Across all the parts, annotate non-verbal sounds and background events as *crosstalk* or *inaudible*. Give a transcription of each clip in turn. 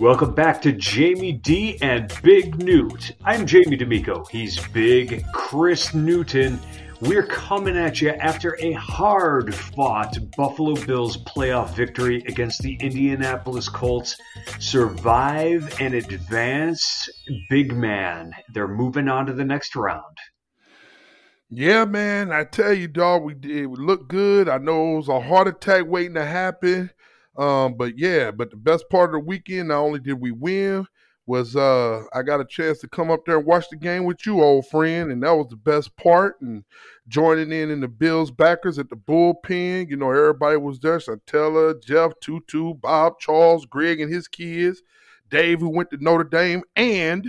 Welcome back to Jamie D and Big Newt. I'm Jamie D'Amico. He's Big Chris Newton. We're coming at you after a hard fought Buffalo Bills playoff victory against the Indianapolis Colts. Survive and advance, big man. They're moving on to the next round. Yeah, man. I tell you, dog, we did. We looked good. I know it was a heart attack waiting to happen. Um, but yeah, but the best part of the weekend, not only did we win, was uh I got a chance to come up there and watch the game with you, old friend, and that was the best part. And joining in in the Bills backers at the bullpen, you know, everybody was there. Santella, Jeff, Tutu, Bob, Charles, Greg, and his kids, Dave, who went to Notre Dame, and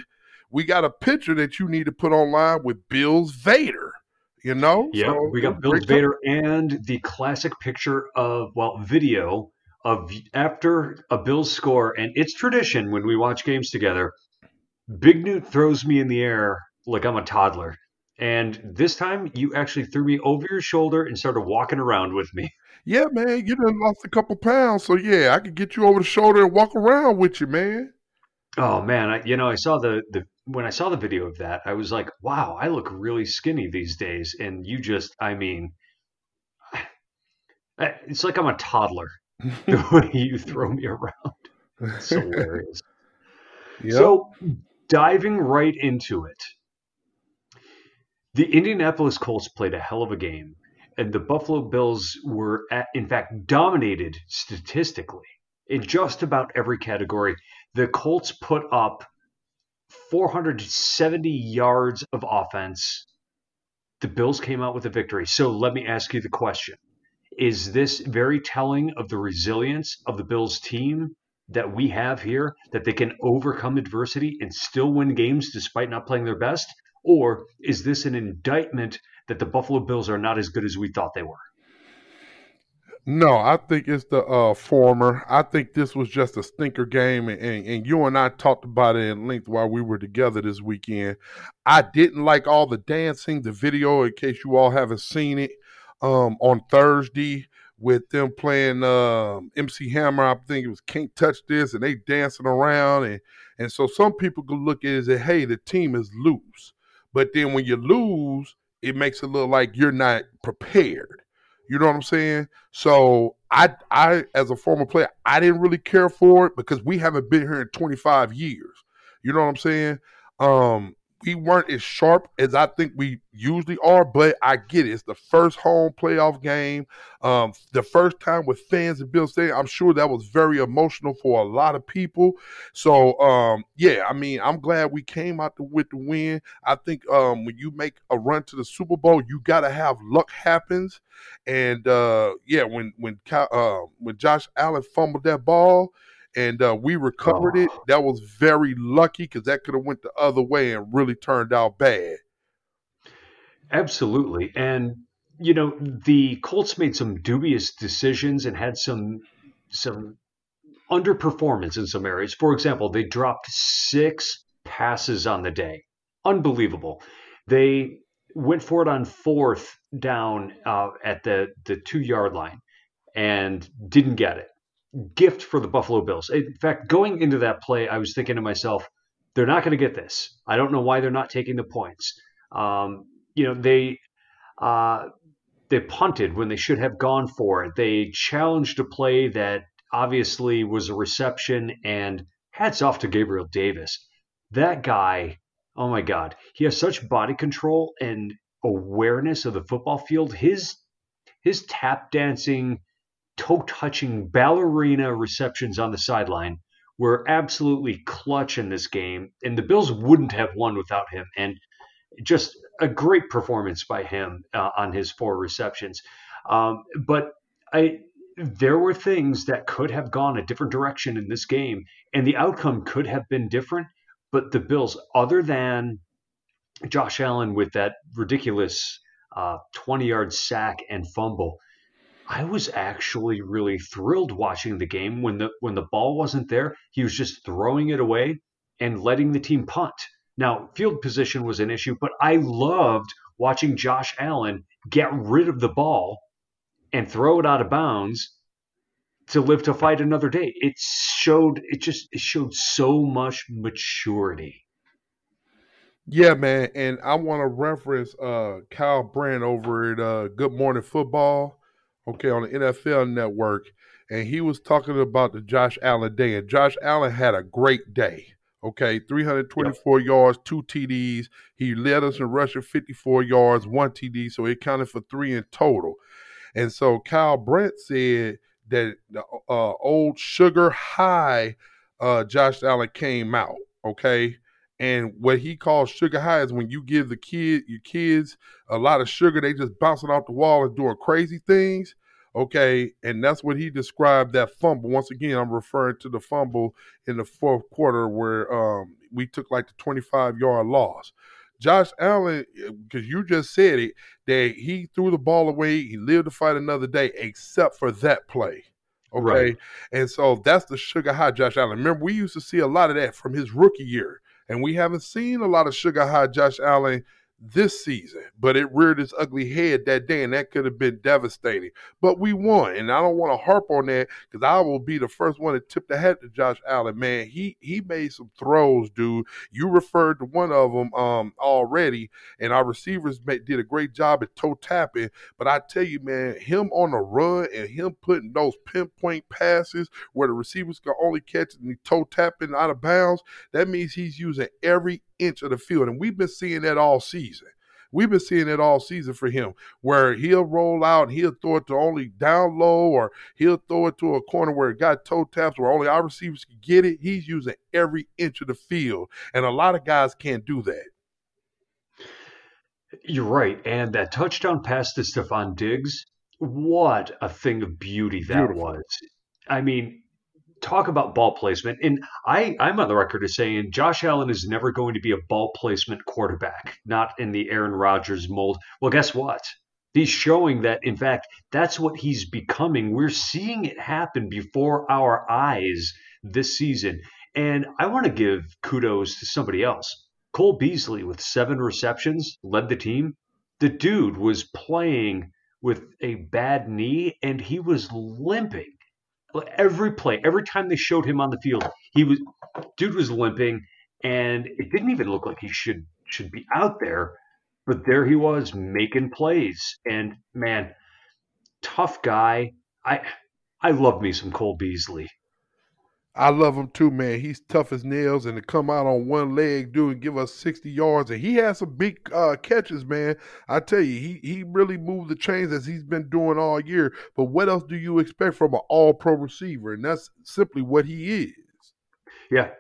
we got a picture that you need to put online with Bills Vader. You know, yeah, so, we got Bills Vader and the classic picture of well video of after a Bills score, and it's tradition when we watch games together. Big Newt throws me in the air like I'm a toddler. And this time, you actually threw me over your shoulder and started walking around with me. *laughs* Yeah, man, you done lost a couple pounds, so yeah, I could get you over the shoulder and walk around with you, man. Oh man, I, you know, I saw the the when I saw the video of that, I was like, wow, I look really skinny these days, and you just, I mean, *sighs* it's like I'm a toddler. *laughs* the way *laughs* you throw me around. It's *laughs* hilarious. Yep. So, diving right into it, the Indianapolis Colts played a hell of a game, and the Buffalo Bills were, at, in fact, dominated statistically in just about every category. The Colts put up 470 yards of offense. The Bills came out with a victory. So, let me ask you the question is this very telling of the resilience of the Bills team that we have here, that they can overcome adversity and still win games despite not playing their best? Or is this an indictment that the Buffalo Bills are not as good as we thought they were? No, I think it's the uh, former. I think this was just a stinker game, and, and, and, you and I talked about it in length while we were together this weekend. I didn't like all the dancing, the video, in case you all haven't seen it um, on Thursday with them playing um, MC Hammer. I think it was "Can't Touch This," and they dancing around, and and so some people could look at it and say, "Hey, the team is loose," but then when you lose, it makes it look like you're not prepared. You know what I'm saying? So I, I as a former player, I didn't really care for it because we haven't been here in 25 years. You know what I'm saying? Um, we weren't as sharp as I think we usually are, but I get it. It's the first home playoff game, um, the first time with fans in Bills Stadium. I'm sure that was very emotional for a lot of people. So, um, yeah, I mean, I'm glad we came out to, with the win. I think um, when you make a run to the Super Bowl, you got to have luck happens. And uh, yeah, when when uh, when Josh Allen fumbled that ball and uh, we recovered it. That was very lucky because that could have went the other way and really turned out bad. Absolutely, and you know the Colts made some dubious decisions and had some some underperformance in some areas. For example, they dropped six passes on the day. Unbelievable. They went for it on fourth down uh, at the the two yard line and didn't get it gift for the Buffalo Bills. In fact, going into that play, I was thinking to myself, they're not going to get this. I don't know why they're not taking the points. Um, you know, they uh, they punted when they should have gone for it. They challenged a play that obviously was a reception, and hats off to Gabriel Davis. That guy, oh my God, he has such body control and awareness of the football field. His his tap dancing, toe touching ballerina receptions on the sideline were absolutely clutch in this game, and the Bills wouldn't have won without him. And just a great performance by him uh, on his four receptions. Um, but I, there were things that could have gone a different direction in this game, and the outcome could have been different. But the Bills, other than Josh Allen with that ridiculous uh, 20 yard sack and fumble, I was actually really thrilled watching the game when the when the ball wasn't there. He was just throwing it away and letting the team punt. Now, field position was an issue, but I loved watching Josh Allen get rid of the ball and throw it out of bounds to live to fight another day. It showed it just it showed so much maturity. Yeah, man, and I want to reference uh Kyle Brandt over at uh, Good Morning Football okay, on the NFL network, and he was talking about the Josh Allen day. And Josh Allen had a great day. Okay, 324 yep. yards, two TDs. He led us in rushing 54 yards, one TD, so he counted for three in total. And so Kyle Brandt said that the uh, old sugar high uh, Josh Allen came out. Okay, and what he calls sugar high is when you give the kid your kids a lot of sugar, they just bouncing off the wall and doing crazy things. Okay, and that's what he described that fumble. Once again, I'm referring to the fumble in the fourth quarter where um, we took like the 25 yard loss. Josh Allen, because you just said it, that he threw the ball away. He lived to fight another day, except for that play. Okay. Right. And so that's the sugar high Josh Allen. Remember, we used to see a lot of that from his rookie year. And we haven't seen a lot of sugar high Josh Allen this season, but it reared its ugly head that day, and that could have been devastating. But we won, and I don't want to harp on that because I will be the first one to tip the hat to Josh Allen. Man, he he made some throws, dude. You referred to one of them um, already, and our receivers made, did a great job at toe tapping. But I tell you, man, him on the run and him putting those pinpoint passes where the receivers can only catch and toe tapping out of bounds, that means he's using every inch of the field. And we've been seeing that all season. We've been seeing it all season for him, where he'll roll out and he'll throw it to only down low, or he'll throw it to a corner where it got toe taps where only our receivers can get it. He's using every inch of the field, and a lot of guys can't do that. You're right, and that touchdown pass to Stefon Diggs, what a thing of beauty that Beautiful. was. I mean, talk about ball placement, and I, I'm on the record as saying Josh Allen is never going to be a ball placement quarterback, not in the Aaron Rodgers mold. Well, guess what? He's showing that, in fact, that's what he's becoming. We're seeing it happen before our eyes this season. And I want to give kudos to somebody else. Cole Beasley, with seven receptions, led the team. The dude was playing with a bad knee and he was limping every play, every time they showed him on the field, he was dude was limping, and it didn't even look like he should should be out there. But there he was making plays, and man, tough guy. I I love me some Cole Beasley. I love him too, man. He's tough as nails, and to come out on one leg, do and give us sixty yards, and he has some big uh, catches, man. I tell you, he he really moved the chains as he's been doing all year. But what else do you expect from an All Pro receiver? And that's simply what he is. Yeah,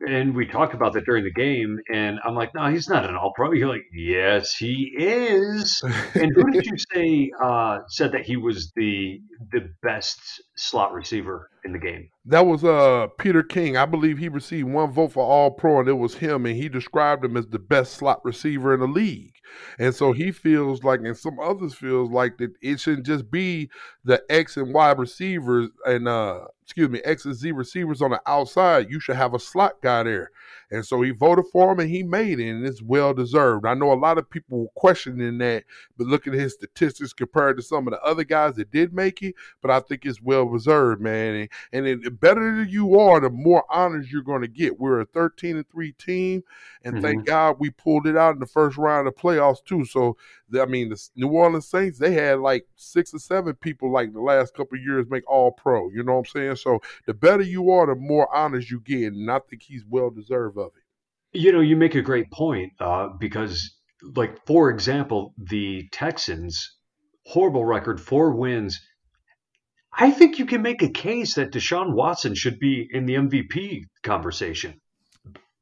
and we talked about that during the game, and I'm like, no, he's not an all pro. You're like, yes, he is. and who did you *laughs* say uh, said that he was the the best slot receiver in the game? That was uh, Peter King. I believe he received one vote for all pro, and it was him, and he described him as the best slot receiver in the league. And so he feels like, and some others feels like that it shouldn't just be the X and Y receivers and uh, excuse me, X and Z receivers on the outside. You should have a slot guy there. And so he voted for him and he made it, and it's well deserved. I know a lot of people were questioning that, but looking at his statistics compared to some of the other guys that did make it, but I think it's well deserved, man. And, and the better you are, the more honors you're going to get. We're a 13 and 3 team, and mm-hmm. thank God we pulled it out in the first round of playoffs, too. So, I mean, the New Orleans Saints, they had like six or seven people like the last couple years make all pro. You know what I'm saying? So the better you are, the more honors you get. And I think he's well deserved of it. You know, you make a great point uh, because, like, for example, the Texans horrible record, four wins. I think you can make a case that Deshaun Watson should be in the MVP conversation.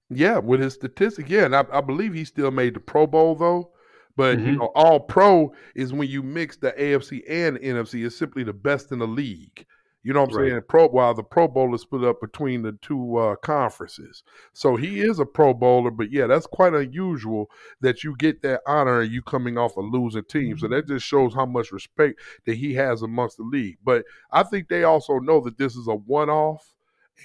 Yeah, with his statistics, yeah, and I, I believe he still made the Pro Bowl though. But mm-hmm. you know, all pro is when you mix the AFC and the NFC. It's simply the best in the league. You know what I'm right. saying? Pro while the Pro Bowl is split up between the two uh, conferences, so he is a Pro Bowler. But yeah, that's quite unusual that you get that honor and you coming off a losing team. So that just shows how much respect that he has amongst the league. But I think they also know that this is a one-off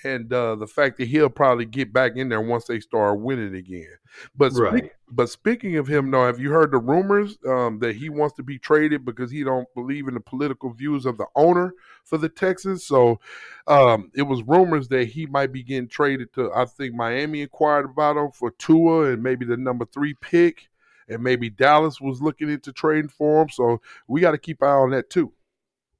and uh, the fact that he'll probably get back in there once they start winning again. But right. but speaking of him, though, have you heard the rumors um, that he wants to be traded because he don't believe in the political views of the owner for the Texans? So um, it was rumors that he might be getting traded to. I think Miami inquired about him for Tua and maybe the number three pick, and maybe Dallas was looking into trading for him. So we got to keep eye on that too.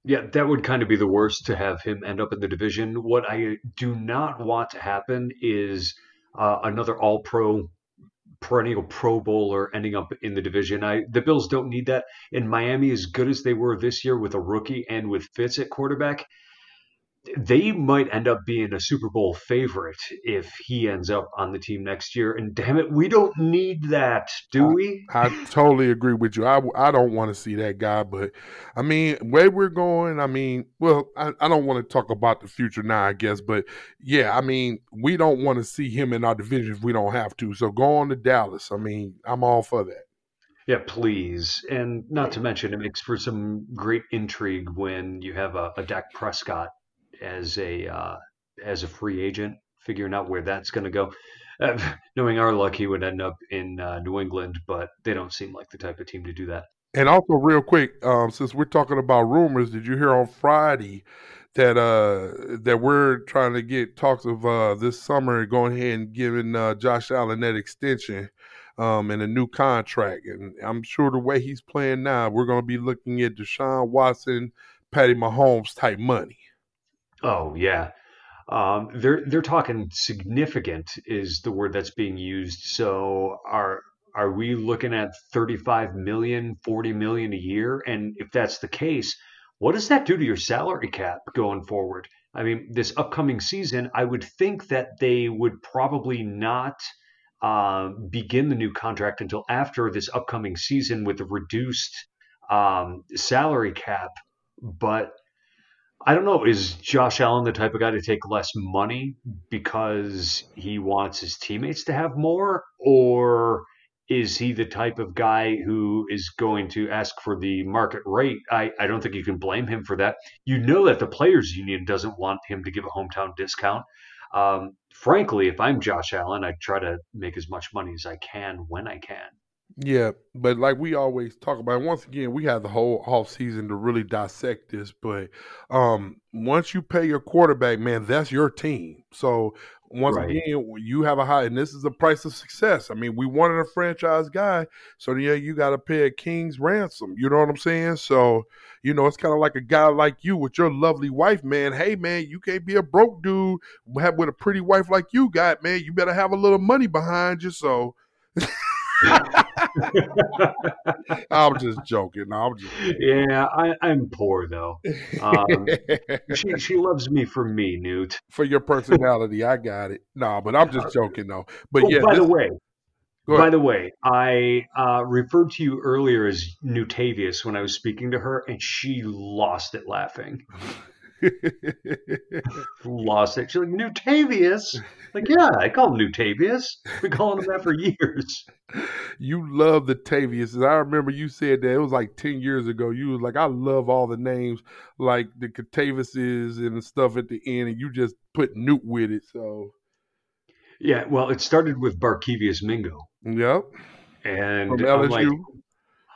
Yeah, that would kind of be the worst to have him end up in the division. What I do not want to happen is uh, another All Pro, perennial Pro Bowler ending up in the division. I the Bills don't need that. In Miami, as good as they were this year with a rookie and with Fitz at quarterback, they might end up being a Super Bowl favorite if he ends up on the team next year. And damn it, we don't need that, do we? I, I totally agree with you. I, I don't want to see that guy, but I mean, where we're going, I mean, well, I, I don't want to talk about the future now, I guess, but yeah, I mean, we don't want to see him in our division if we don't have to. So go on to Dallas. I mean, I'm all for that. Yeah, please. And not to mention, it makes for some great intrigue when you have a, a Dak Prescott as a uh, as a free agent, figuring out where that's going to go. Uh, knowing our luck, he would end up in uh, New England, but they don't seem like the type of team to do that. And also, real quick, um, since we're talking about rumors, did you hear on Friday that uh, that we're trying to get talks of uh, this summer going ahead and giving uh, Josh Allen that extension um, and a new contract? And I'm sure the way he's playing now, we're going to be looking at Deshaun Watson, Patty Mahomes type money. Oh yeah. Um, they're they're talking significant is the word that's being used. So are are we looking at 35 million, 40 million a year? And if that's the case, what does that do to your salary cap going forward? I mean, this upcoming season, I would think that they would probably not uh, begin the new contract until after this upcoming season with a reduced um, salary cap. But I don't know. Is Josh Allen the type of guy to take less money because he wants his teammates to have more? Or is he the type of guy who is going to ask for the market rate? I, I don't think you can blame him for that. You know that the players' union doesn't want him to give a hometown discount. Um, frankly, if I'm Josh Allen, I try to make as much money as I can when I can. Yeah, but like we always talk about, once again, we have the whole off season to really dissect this. But um, once you pay your quarterback, man, that's your team. So once right. again, you have a high, and this is the price of success. I mean, we wanted a franchise guy, so yeah, you got to pay a king's ransom. You know what I'm saying? So you know, it's kind of like a guy like you with your lovely wife, man. Hey, man, you can't be a broke dude with a pretty wife like you got, man. You better have a little money behind you. So. *laughs* *laughs* I'm just joking. No, I'm just yeah. I, am poor though. Um, *laughs* she she loves me for me, Newt. For your personality, I got it. No, but I'm just joking though. But oh, yeah. By this, the way, by the way, I uh, referred to you earlier as Newtavius when I was speaking to her, and she lost it laughing. *laughs* Lost it. She's like, Newtavius. Like, yeah, I call him Newtavius. Been calling him that for years. You love the Tavius. I remember you said that it was like 10 years ago. You was like, I love all the names, like the Catavises and stuff at the end, and you just put Newt with it. So, yeah, well, it started with Barkevious Mingo. Yep. And From LSU. I'm like,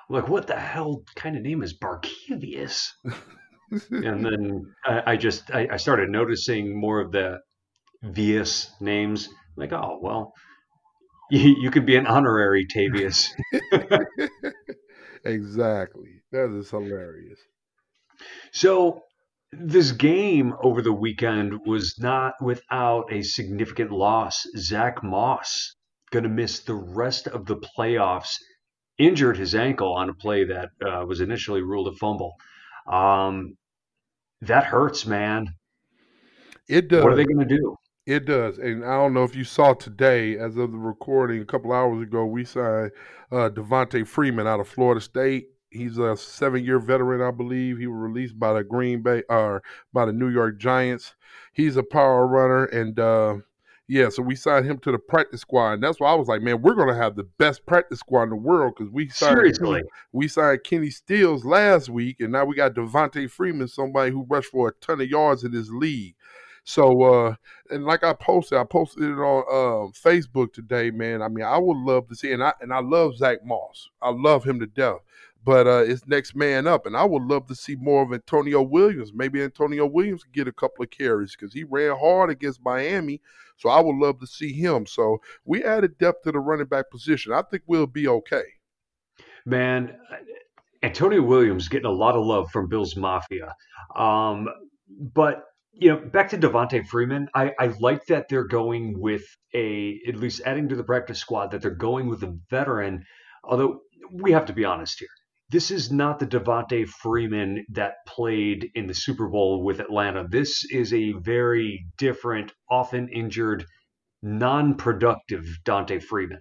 like, what the hell kind of name is Barkevious? *laughs* and *laughs* then I, I just I, I, started noticing more of the Vius names. Like, oh well, *laughs* you, you could be an honorary Tavius. *laughs* exactly. That is hilarious. So this game over the weekend was not without a significant loss. Zach Moss going to miss the rest of the playoffs injured his ankle on a play that uh, was initially ruled a fumble. Um, that hurts, man. It does. What are they going to do? It does, and I don't know if you saw today, as of the recording a couple hours ago, we signed uh, Devonta Freeman out of Florida State. He's a seven-year veteran, I believe. He was released by the Green Bay or by the New York Giants. He's a power runner, and uh, yeah, so we signed him to the practice squad, and that's why I was like, man, we're gonna have the best practice squad in the world because we signed seriously we signed Kenny Stills last week, and now we got Devonta Freeman, somebody who rushed for a ton of yards in this league. So, uh, and like I posted, I posted it on uh, Facebook today, man. I mean, I would love to see, and I and I love Zach Moss. I love him to death. But uh, it's next man up, and I would love to see more of Antonio Williams. Maybe Antonio Williams could get a couple of carries because he ran hard against Miami. So I would love to see him. So we added depth to the running back position. I think we'll be okay. Man, Antonio Williams getting a lot of love from Bills Mafia. Um, but you know, back to Devonta Freeman, I, I like that they're going with a at least adding to the practice squad that they're going with a veteran. Although we have to be honest here, this is not the Devonta Freeman that played in the Super Bowl with Atlanta. This is a very different, often injured, non-productive Dante Freeman.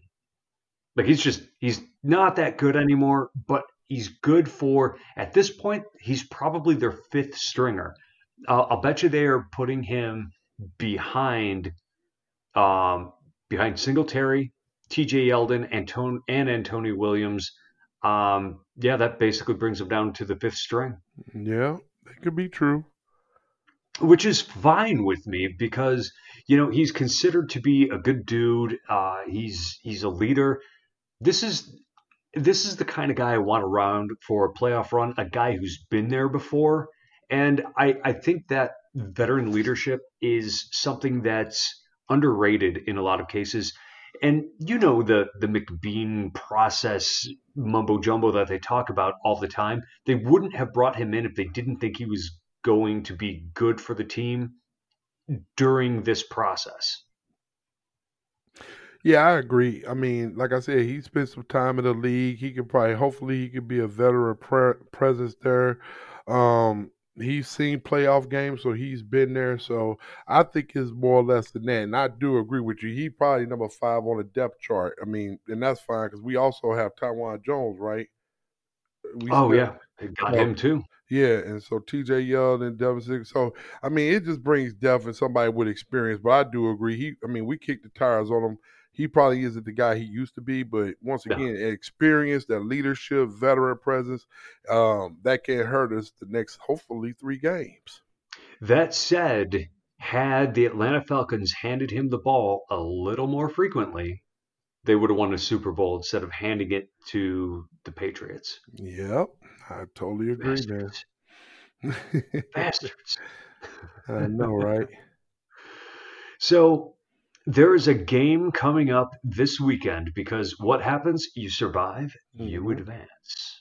Like he's just he's not that good anymore, but he's good for at this point he's probably their fifth stringer. I'll, I'll bet you they are putting him behind um, behind Singletary, T.J. Yeldon, Anton- and Antonio Williams. Um, yeah, that basically brings him down to the fifth string. Yeah, that could be true. Which is fine with me because you know he's considered to be a good dude. Uh, he's he's a leader. This is this is the kind of guy I want around for a playoff run. A guy who's been there before and I, I think that veteran leadership is something that's underrated in a lot of cases. And you know the the McBeane process mumbo jumbo that they talk about all the time. They wouldn't have brought him in if they didn't think he was going to be good for the team during this process. Yeah, I agree. I mean, like I said, he spent some time in the league. He could probably, hopefully, he could be a veteran pre- presence there. Um, he's seen playoff games, so he's been there. So I think it's more or less than that. And I do agree with you. He probably number five on the depth chart. I mean, and that's fine because we also have Taiwan Jones, right? We oh yeah, they got him too. Yeah, and so TJ Yeldon and Devin Six. So I mean, it just brings depth and somebody with experience. But I do agree. He, I mean, we kicked the tires on him he probably isn't the guy he used to be, but once again, no. experience, that leadership, veteran presence, um, that can hurt us the next, hopefully, three games. That said, had the Atlanta Falcons handed him the ball a little more frequently, they would have won a Super Bowl instead of handing it to the Patriots. Yep, I totally agree, Bastards. man. *laughs* Bastards. I know, right? *laughs* So there is a game coming up this weekend because what happens? You survive, mm-hmm. you advance.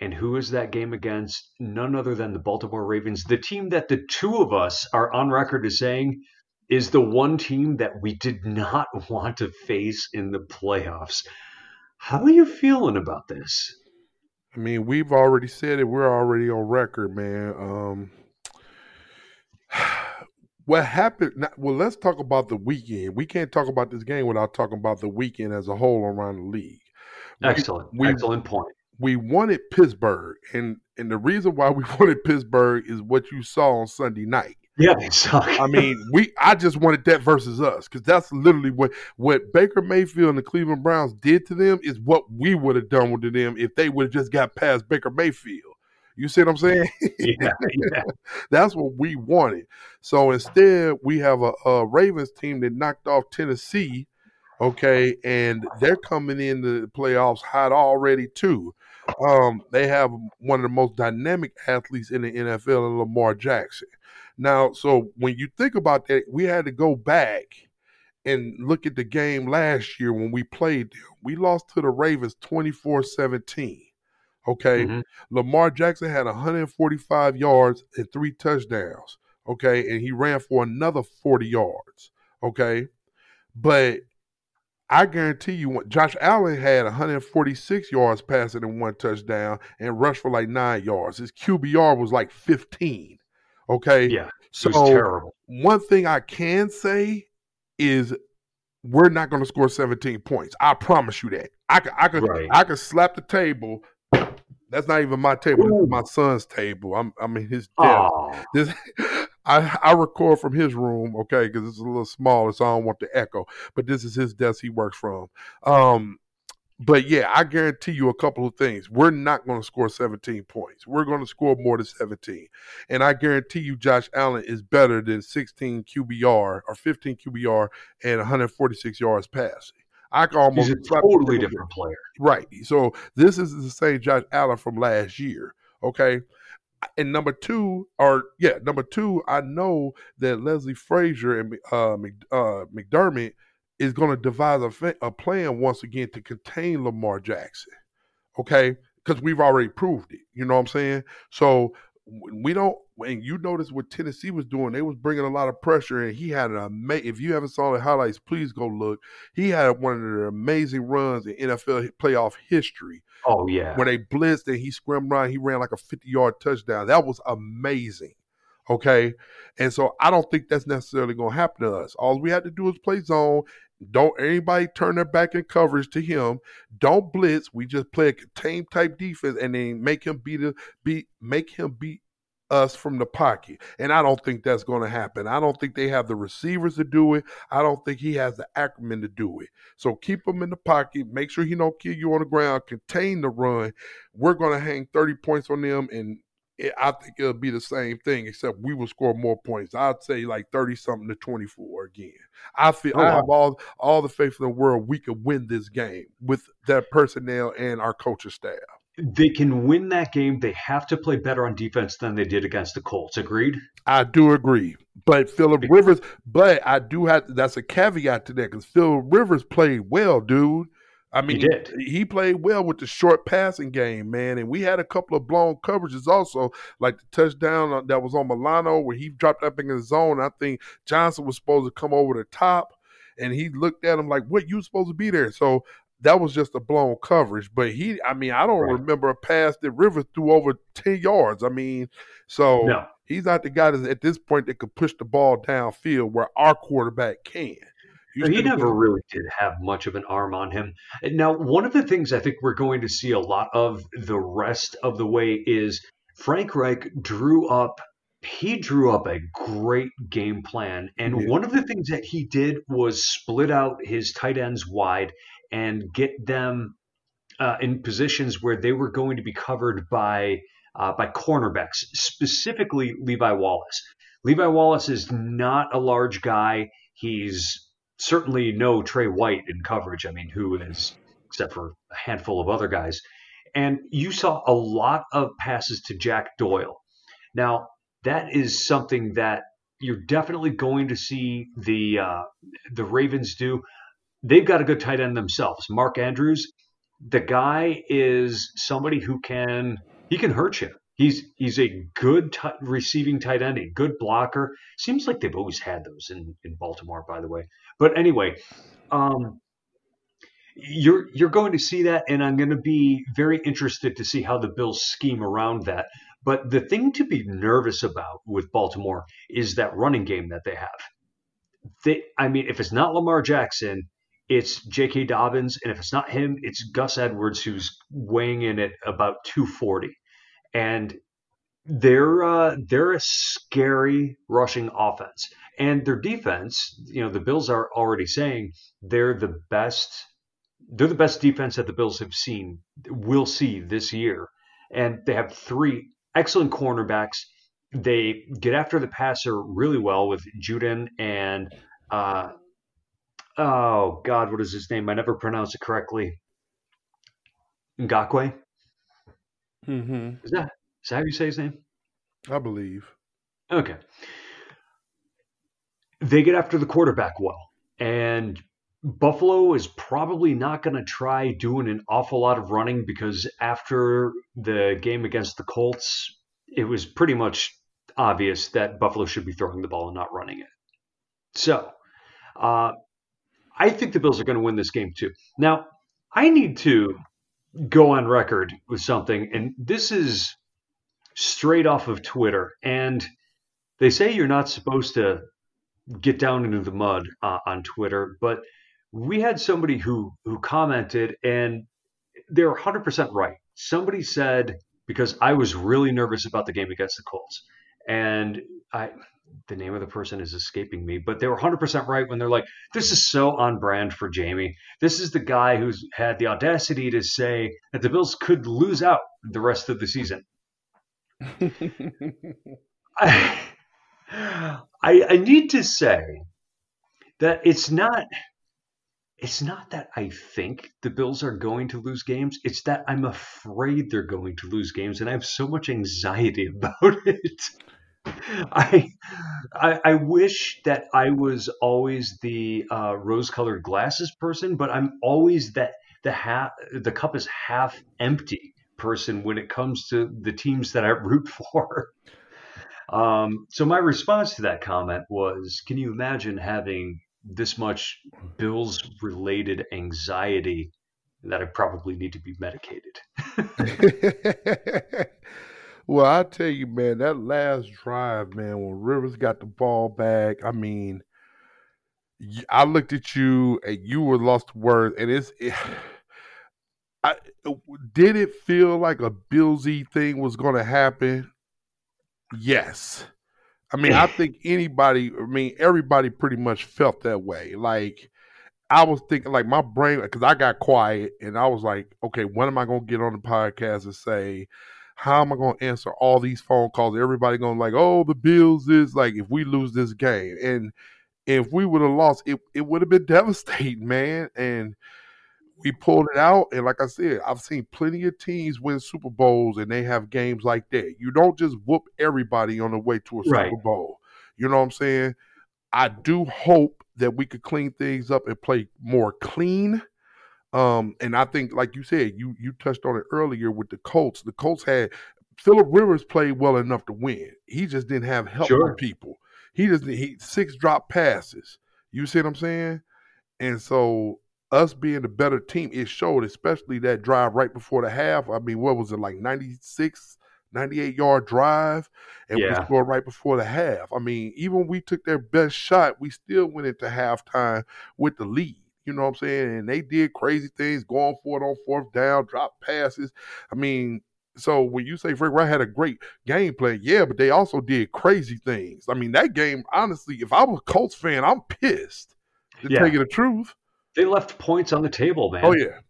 And who is that game against? None other than the Baltimore Ravens, the team that the two of us are on record as saying is the one team that we did not *laughs* want to face in the playoffs. How are you feeling about this? I mean, we've already said it. We're already on record, man. Um, what happened? Well, let's talk about the weekend. We can't talk about this game without talking about the weekend as a whole around the league. Excellent, we, excellent point. We wanted Pittsburgh, and and the reason why we *laughs* wanted Pittsburgh is what you saw on Sunday night. Yeah, they suck. I mean, we I just wanted that versus us because that's literally what what Baker Mayfield and the Cleveland Browns did to them is what we would have done with them if they would have just got past Baker Mayfield. You see what I'm saying? *laughs* Yeah, yeah. *laughs* That's what we wanted. So instead, we have a, a, Ravens team that knocked off Tennessee. Okay, and they're coming into the playoffs hot already too. Um, they have one of the most dynamic athletes in the NFL, Lamar Jackson. Now, so when you think about that, we had to go back and look at the game last year when we played them. We lost to the Ravens 24 17. Okay. Mm-hmm. Lamar Jackson had 145 yards and three touchdowns. Okay. And he ran for another 40 yards. Okay. But I guarantee you, Josh Allen had 146 yards passing and one touchdown and rushed for like nine yards. His QBR was like 15. Okay. Yeah. So terrible. One thing I can say is we're not going to score 17 points. I promise you that. I could, I could, right. I could slap the table. That's not even my table. This is my son's table. I'm, I'm in his desk. This, *laughs* I, I record from his room, okay, because it's a little smaller, so I don't want the echo. But this is his desk he works from. Um, but yeah, I guarantee you a couple of things. We're not going to score 17 points. We're going to score more than 17. And I guarantee you Josh Allen is better than 16 QBR or 15 QBR and 146 yards passing. I can almost He's a totally different player. Right. So this is the same Josh Allen from last year. Okay. And number two, or yeah, number two, I know that Leslie Frazier and uh, uh, McDermott – is going to devise a, a plan once again to contain Lamar Jackson. Okay, because we've already proved it. You know what I'm saying? So we don't. And you notice what Tennessee was doing; they was bringing a lot of pressure, and he had an amazing. If you haven't saw the highlights, please go look. He had one of the amazing runs in NFL playoff history. Oh yeah, when they blitzed and he scrambled around, he ran like a 50 yard touchdown. That was amazing. Okay. And so I don't think that's necessarily going to happen to us. All we have to do is play zone don't anybody turn their back in coverage to him. Don't blitz. We just play a contained type defense and then make him beat a, beat make him beat us from the pocket. And I don't think that's going to happen. I don't think they have the receivers to do it. I don't think he has the acumen to do it. So keep him in the pocket. Make sure he don't kill you on the ground. Contain the run. We're going to hang 30 points on them and it, I think it'll be the same thing, except we will score more points. I'd say like thirty something to twenty four again. I feel oh, I have all all the faith in the world we could win this game with that personnel and our coaching staff. They can win that game. They have to play better on defense than they did against the Colts. Agreed. I do agree, but Philip Rivers. But I do have that's a caveat to that because Philip Rivers played well, dude. I mean, he. He played well with the short passing game, man. And we had a couple of blown coverages also, like the touchdown uh, that was on Milano where he dropped up in the zone. I think Johnson was supposed to come over the top, and he looked at him like, "What? You supposed to be there?" So that was just a blown coverage. But he, I mean, I don't right. remember a pass that Rivers threw over ten yards. I mean, so no. he's not the guy that at this point that could push the ball downfield where our quarterback can. He never really did have much of an arm on him. Now, one of the things I think we're going to see a lot of the rest of the way is Frank Reich drew up he drew up a great game plan. And yeah. one of the things that he did was split out his tight ends wide and get them uh, in positions where they were going to be covered by uh, by cornerbacks, specifically Levi Wallace. Levi Wallace is not a large guy. He's certainly no Tre White in coverage. I mean, who is, except for a handful of other guys. And you saw a lot of passes to Jack Doyle. Now, that is something that you're definitely going to see the uh, the Ravens do. They've got a good tight end themselves. Mark Andrews, the guy is somebody who can he can hurt you. He's he's a good t- receiving tight end, a good blocker. Seems like they've always had those in, in Baltimore, by the way. But anyway, um, you're you're going to see that, and I'm going to be very interested to see how the Bills scheme around that. But the thing to be nervous about with Baltimore is that running game that they have. They, I mean, if it's not Lamar Jackson, it's J.K. Dobbins, and if it's not him, it's Gus Edwards, who's weighing in at about 240 and they're uh, they're a scary rushing offense, and their defense. You know, the Bills are already saying they're the best. They're the best defense that the Bills have seen, will see this year, and they have three excellent cornerbacks. They get after the passer really well with Judon and uh, oh God, what is his name? I never pronounce it correctly. Ngakoue. Mm-hmm. Is that is that how you say his name? I believe. Okay. They get after the quarterback well, and Buffalo is probably not going to try doing an awful lot of running because after the game against the Colts, it was pretty much obvious that Buffalo should be throwing the ball and not running it. So, uh, I think the Bills are going to win this game too. Now, I need to go on record with something, and this is straight off of Twitter. And they say you're not supposed to get down into the mud uh, on Twitter, but we had somebody who who commented, and they're 100% right. Somebody said because I was really nervous about the game against the Colts, and I the name of the person is escaping me, but they were 100% right when they're like, this is so on brand for Jamie. This is the guy who's had the audacity to say that the Bills could lose out the rest of the season. I, *laughs* I, I need to say that it's not it's not that I think the Bills are going to lose games. It's that I'm afraid they're going to lose games, and I have so much anxiety *laughs* about it. *laughs* I, I, I wish that I was always the uh, rose-colored glasses person, but I'm always that the half the cup is half empty person when it comes to the teams that I *laughs* root for. Um, so my response to that comment was, can you imagine having this much Bills related anxiety that I probably need to be medicated? *laughs* well, I tell you, man, that last drive, man, when Rivers got the ball back, I mean, I looked at you and you were lost words, and it's. It, *sighs* I, uh, did it feel like a Billsy thing was going to happen? Yes. I mean, I *sighs* think anybody, I mean, everybody pretty much felt that way. Like, I was thinking, like, my brain, because I got quiet and I was like, okay, when am I going to get on the podcast and say, how am I going to answer all these phone calls? Everybody going like, oh, the Bills is like, if we lose this game. And if we would have lost, it, it would have been *laughs* devastating, man. And, we pulled it out, and like I said, I've seen plenty of teams win Super Bowls, and they have games like that. You don't just whoop everybody on the way to a right. Super Bowl. You know what I'm saying? I do hope that we could clean things up and play more clean. Um, and I think, like you said, you you touched on it earlier with the Colts. The Colts had Philip Rivers played well enough to win. He just didn't have help sure. from people. He just he six drop passes. You see what I'm saying? And so us being the better team, it showed, especially that drive right before the half. I mean, what was it like 96, 98 yard drive? And yeah. we scored right before the half. I mean, even we took their best shot, we still went into halftime with the lead. You know what I'm saying? And they did crazy things, going for it on fourth down, drop passes. I mean, so when you say Frank Reich had a great game plan, yeah, but they also did crazy things. I mean, that game, honestly, if I was a Colts fan, I'm pissed to yeah. tell you the truth. They left points on the table, man. Oh yeah,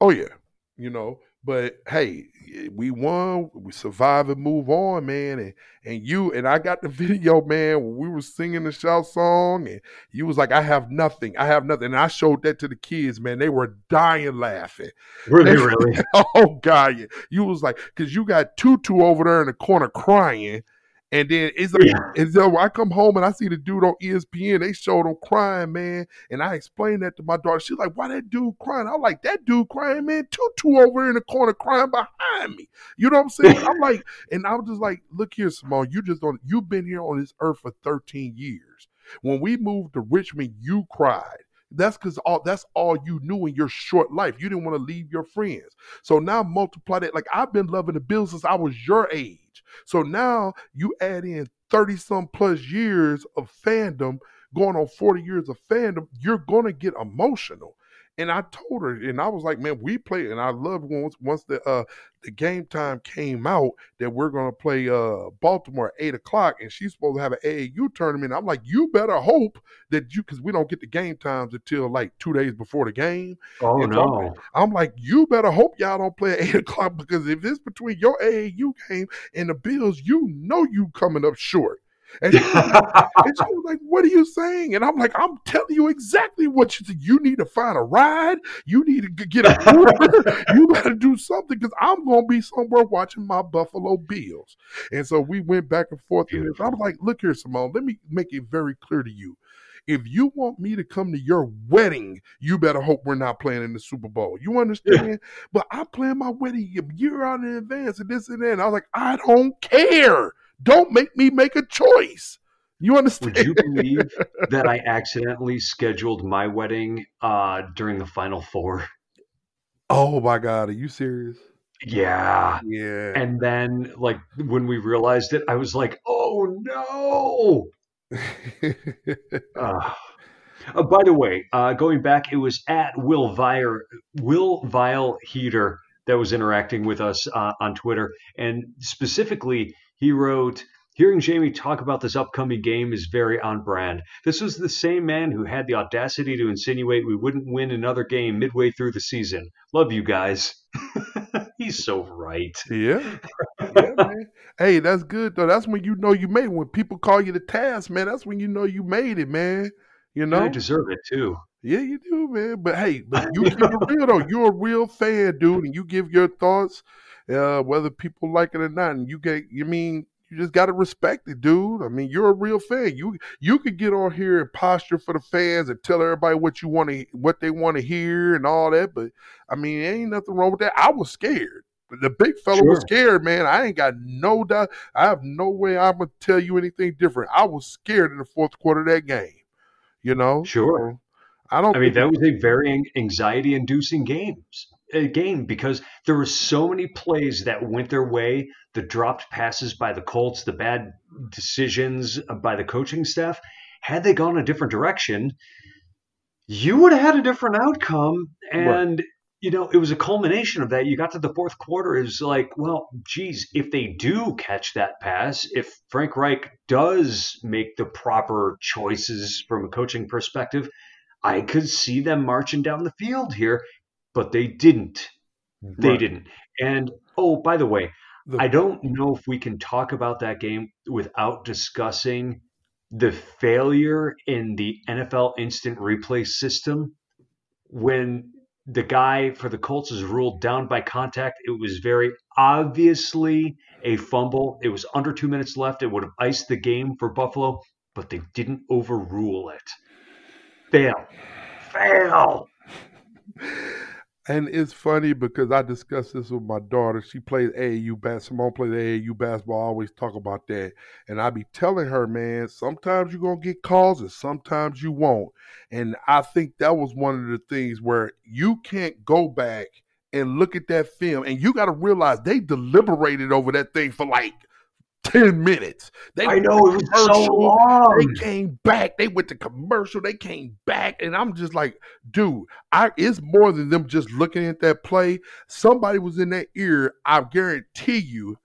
oh yeah. You know, but hey, we won. We survive and move on, man. And and you and I got the *laughs* video, man. When we were singing the shout song, and you was like, "I have nothing. I have nothing." And I showed that to the kids, man. They were dying laughing. Were they *laughs* really? oh God, you was like, because you got Tutu over there in the corner crying and then it's like, yeah. and so I come home and I see the dude on ESPN. They showed him crying, man. And I explained that to my daughter. She's like, "Why that dude crying?" I'm like, "That dude crying, man. Tutu over in the corner crying behind me." You know what I'm saying? I'm like, *laughs* and I was just like, "Look here, Simone. You just don't. You've been here on this earth for 13 years. When we moved to Richmond, you cried." That's because all that's all you knew in your short life. You didn't want to leave your friends. So now multiply that. Like I've been loving the Bills since I was your age. So now you add in 30 some plus years of fandom, going on 40 years of fandom, you're gonna get emotional. And I told her, and I was like, man, we play, and I loved once once the uh the game time came out that we're gonna play uh Baltimore at eight o'clock, and she's supposed to have an AAU tournament. I'm like, you better hope that you, because we don't get the game times until like two days before the game. Oh and no! I'm, I'm like, you better hope y'all don't play at eight *laughs* o'clock because if it's between your AAU game and the Bills, you know you coming up short. And she, and she, was like, What are you saying? And I'm like, I'm telling you exactly what you You need to find a ride. You need to get a Uber. *laughs* you got to do something because I'm going to be somewhere watching my Buffalo Bills. And so we went back and forth. And I was like, Look here, Simone, let me make it very clear to you. If you want me to come to your wedding, you better hope we're not playing in the Super Bowl. You understand? Yeah. But I plan my wedding a year out in advance and this and that. And I was like, I don't care. Don't make me make a choice. You understand? Would you believe that I accidentally scheduled my wedding uh, during the Final Four? Oh my God, are you serious? Yeah. Yeah. And then, like, when we realized it, I was like, oh no. *laughs* uh, uh, by the way, uh, going back, it was at Will Vile, Will Vile Heater that was interacting with us uh, on Twitter. And specifically, he wrote, Hearing Jamie talk about this upcoming game is very on brand. This was the same man who had the audacity to insinuate we wouldn't win another game midway through the season. Love you guys. *laughs* He's so right. Yeah. yeah man. Hey, that's good though. That's when you know you made it. When people call you the task, man, that's when you know you made it, man. You know, I deserve it too. Yeah, you do, man. But hey, but *laughs* you it real though. You're a real fan, dude, and you give your thoughts, uh, whether people like it or not. And you get, you mean, you just gotta respect it, dude. I mean, you're a real fan. You you could get on here and posture for the fans and tell everybody what you want to, what they want to hear, and all that. But I mean, ain't nothing wrong with that. I was scared. The big fella sure. was scared, man. I ain't got no doubt. I have no way I'm gonna tell you anything different. I was scared in the fourth quarter of that game. You know, sure. So, I don't. I mean, that was a very anxiety-inducing game. A game because there were so many plays that went their way, the dropped passes by the Colts, the bad decisions by the coaching staff. Had they gone a different direction, you would have had a different outcome. And right you know, it was a culmination of that. You got to the fourth quarter, is like, well, geez, if they do catch that pass, if Frank Reich does make the proper choices from a coaching perspective, I could see them marching down the field here, but they didn't. Right. They didn't. And oh, by the way, the- I don't know if we can talk about that game without discussing the failure in the NFL instant replay system when the guy for the Colts is ruled down by contact. It was very obviously a fumble. It was under two minutes left. It would have iced the game for Buffalo, but they didn't overrule it. Fail. Fail. *laughs* And it's funny because I discussed this with my daughter. She plays AAU basketball. Simone plays AAU basketball. I always talk about that. And I be telling her, man, sometimes you're going to get calls and sometimes you won't. And I think that was one of the things where you can't go back and look at that film. And you got to realize they deliberated over that thing for like 10 minutes. They I know it was so long. They came back. They went to commercial. They came back. And I'm just like, dude, I it's more than them just looking at that play. Somebody was in that ear, I guarantee you,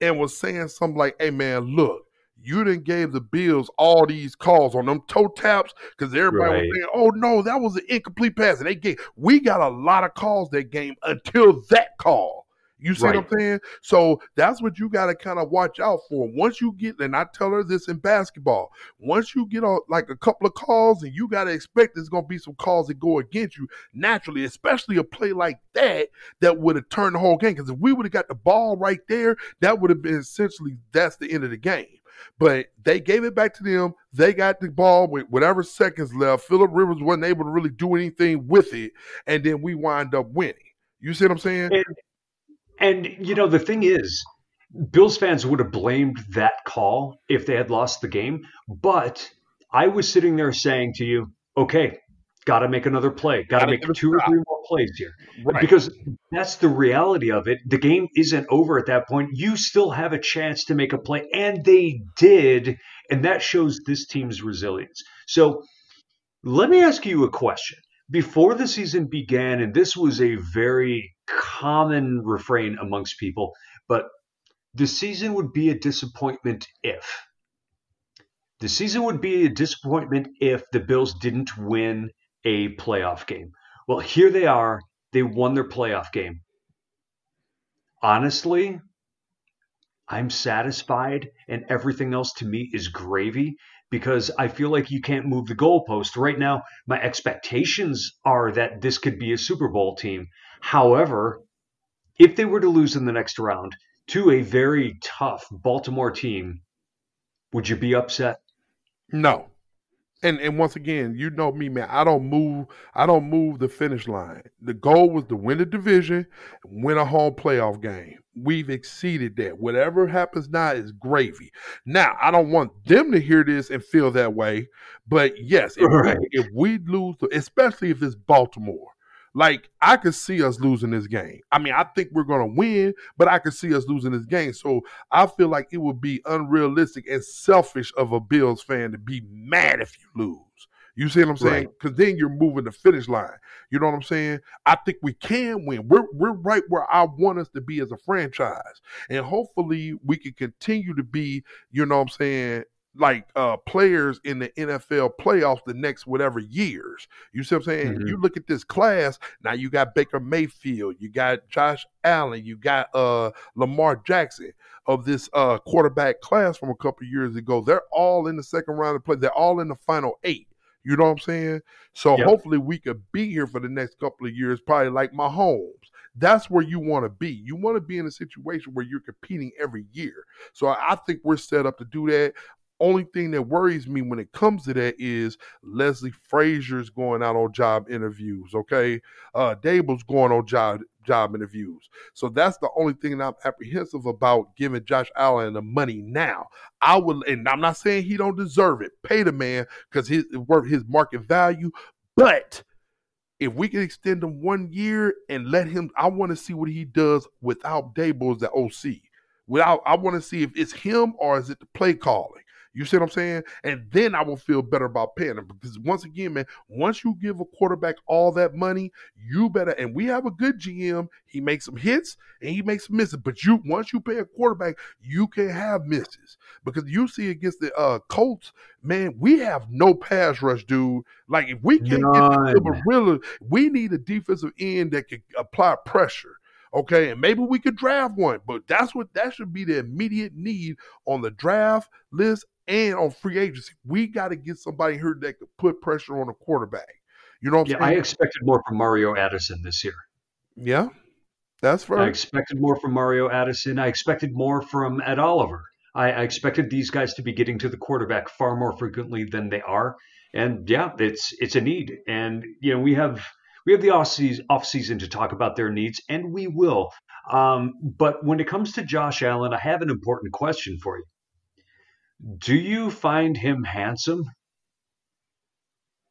and was saying something like, hey man, look, you didn't gave the Bills all these calls on them toe taps because everybody right. was saying, "Oh no, that was an incomplete pass." And they gave we got a lot of calls that game until that call. You see right. what I'm saying? So that's what you got to kind of watch out for. Once you get, and I tell her this in basketball, once you get on like a couple of calls, and you got to expect there's going to be some calls that go against you naturally, especially a play like that that would have turned the whole game. Because if we would have got the ball right there, that would have been essentially that's the end of the game. But they gave it back to them. They got the ball with whatever seconds left. Philip Rivers wasn't able to really do anything with it, and then we wind up winning. You see what I'm saying? And, and, you know, the thing is, Bills fans would have blamed that call if they had lost the game. But I was sitting there saying to you, okay, got to make another play, got to make two or three more plays here. Right. Because that's the reality of it. The game isn't over at that point. You still have a chance to make a play, and they did. And that shows this team's resilience. So let me ask you a question before the season began, and this was a very common refrain amongst people, but the season would be a disappointment if. The season would be a disappointment if the Bills didn't win a playoff game. Well, here they are. They won their playoff game. Honestly, I'm satisfied, and everything else to me is gravy because I feel like you can't move the goalpost. Right now, my expectations are that this could be a Super Bowl team. However, if they were to lose in the next round to a very tough Baltimore team, would you be upset? No. And and once again, you know me, man. I don't move. I don't move the finish line. The goal was to win the division, win a home playoff game. We've exceeded that. Whatever happens now is gravy. Now, I don't want them to hear this and feel that way. But yes, if, *laughs* right. we, if we lose, especially if it's Baltimore, like I could see us losing this game. I mean, I think we're going to win, but I could see us losing this game. So I feel like it would be unrealistic and selfish of a Bills fan to be mad if you lose. You see what I'm saying? Because right. then you're moving the finish line. You know what I'm saying? I think we can win. We're we're right where I want us to be as a franchise, and hopefully we can continue to be. You know what I'm saying? Like uh players in the NFL playoffs the next whatever years. You see what I'm saying? Mm-hmm. You look at this class, now you got Baker Mayfield, you got Josh Allen, you got uh Lamar Jackson of this uh quarterback class from a couple years ago. They're all in the second round of play. They're all in the final eight. You know what I'm saying? So yep. hopefully we could be here for the next couple of years, probably like my Mahomes. That's where you want to be. You want to be in a situation where you're competing every year. So I think we're set up to do that. Only thing that worries me when it comes to that is Leslie Frazier's going out on job interviews. Okay, uh, Daboll's going on job job interviews. So that's the only thing I'm apprehensive about giving Josh Allen the money now. I would, and I'm not saying he don't deserve it. Pay the man because his worth his market value, but if we can extend him one year and let him, I want to see what he does without Daboll as the OC. Without, I want to see if it's him or is it the play calling. You see what I'm saying? And then I will feel better about paying him because once again, man, once you give a quarterback all that money, you better. And we have a good GM. He makes some hits and he makes some misses. But you once you pay a quarterback, you can have misses because you see against the uh, Colts, man, we have no pass rush, dude. Like if we can't None. get the Barilla, we need a defensive end that can apply pressure. Okay, and maybe we could draft one, but that's what that should be the immediate need on the draft list and on free agency. We got to get somebody here that could put pressure on the quarterback. You know yeah, saying? I expected more from Mario Addison this year. Yeah, that's right. I expected more from Mario Addison. I expected more from Ed Oliver. I, I expected these guys to be getting to the quarterback far more frequently than they are. And yeah, it's it's a need. And you know, we have we have the off season, off season to talk about their needs, and we will. Um, but when it comes to Josh Allen, I have an important question for you. Do you find him handsome?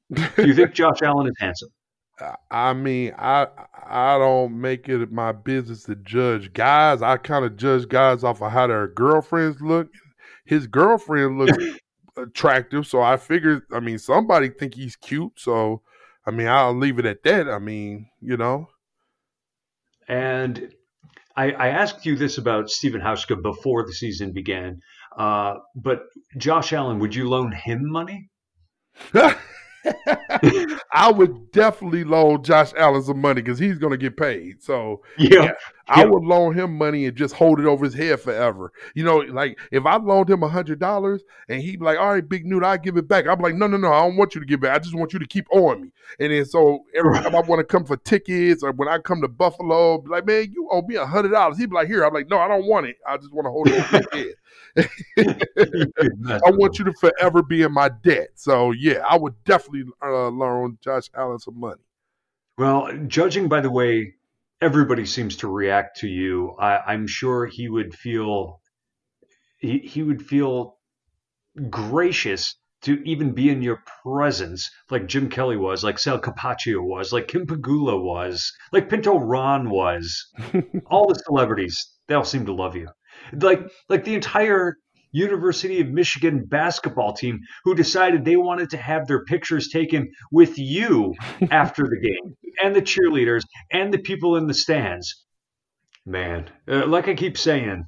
*laughs* Do you think Josh Allen is handsome? I mean, I I don't make it my business to judge guys. I kind of judge guys off of how their girlfriends look. His girlfriend looks *laughs* attractive, so I figured. I mean, somebody think he's cute, so I mean, I'll leave it at that. I mean, you know. And I, I asked you this about Stephen Hauschka before the season began. Uh, but Josh Allen, would you loan him money? *laughs* I would definitely loan Josh Allen some money because he's going to get paid. So yeah, I would loan him money and just hold it over his head forever. You know, like if I loaned him a hundred dollars and he'd be like, "All right, big newt, I give it back." I'm like, "No, no, no, I don't want you to give it. Back. I just want you to keep owing me." And then so every time I want to come for tickets or when I come to Buffalo, be like, "Man, you owe me a hundred dollars." He'd be like, "Here." I'm like, "No, I don't want it. I just want to hold it over my head." *laughs* I want you to forever be in my debt. So yeah, I would definitely uh, loan Josh Allen some money. Well, judging by the way everybody seems to react to you, I, am sure he would feel he, he would feel gracious to even be in your presence, like Jim Kelly was, like Sal Capaccio was, like Kim Pegula was, like Pinto Ron was. *laughs* all the celebrities, they all seem to love you. Like like the entire University of Michigan basketball team who decided they wanted to have their pictures taken with you *laughs* after the game and the cheerleaders and the people in the stands. Man, uh, like I keep saying,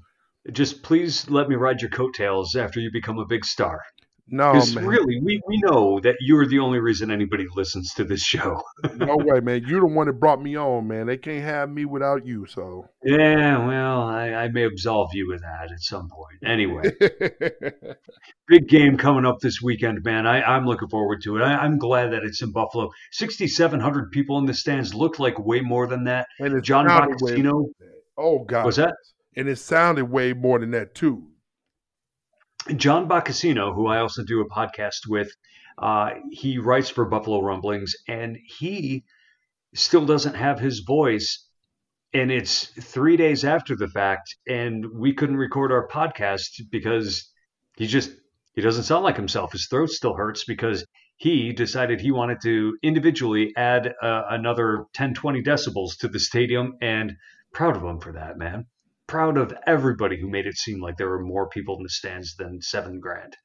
just please let me ride your coattails after you become a big star. No, because really, we, we know that you're the only reason anybody listens to this show. *laughs* no way, man. You're the one that brought me on, man. They can't have me without you. So yeah, well, I, I may absolve you of that at some point. Anyway, *laughs* big game coming up this weekend, man. I, I'm looking forward to it. I, am glad that it's in Buffalo. 6,700 people in the stands looked like way more than that. And John Boccacino. Oh God, was that? And it sounded way more than that too. John Boccacino, who I also do a podcast with, uh, he writes for Buffalo Rumblings, and he still doesn't have his voice. And it's three days after the fact, and we couldn't record our podcast because he just he doesn't sound like himself. His throat still hurts because he decided he wanted to individually add uh, another 10, 20 decibels to the stadium, and proud of him for that, man. Proud of everybody who made it seem like there were more people in the stands than seven grand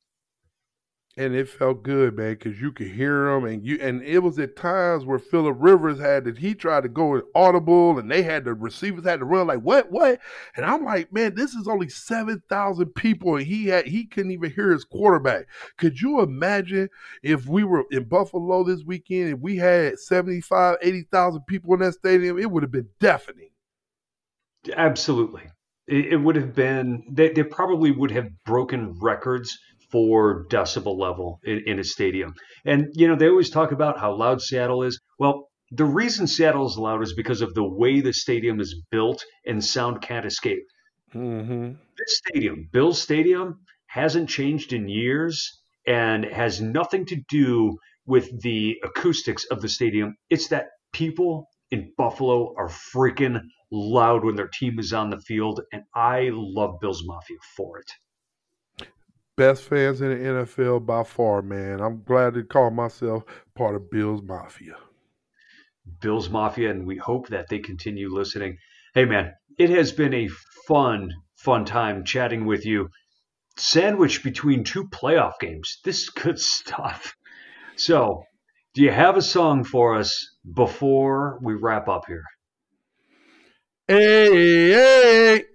and it felt good, man, because you could hear them, and you and it was at times where Philip Rivers had that he tried to go audible, and they had the receivers had to run like what what, and I'm like, man, this is only seven thousand people, and he had he couldn't even hear his quarterback. Could you imagine if we were in Buffalo this weekend and we had 75, 80,000 people in that stadium? It would have been deafening. Absolutely. It, it would have been, they, they probably would have broken records for decibel level in, in a stadium. And, you know, they always talk about how loud Seattle is. Well, the reason Seattle is loud is because of the way the stadium is built and sound can't escape. Mm-hmm. This stadium, Bills Stadium, hasn't changed in years and has nothing to do with the acoustics of the stadium. It's that people in Buffalo are freaking loud when their team is on the field, and I love Bills Mafia for it best fans in the NFL by far, man. I'm glad to call myself part of Bills Mafia. Bills Mafia, and we hope that they continue listening. Hey, man, it has been a fun, fun time chatting with you. Sandwiched between two playoff games. This is good *laughs* stuff. So, do you have a song for us before we wrap up here? Hey, hey.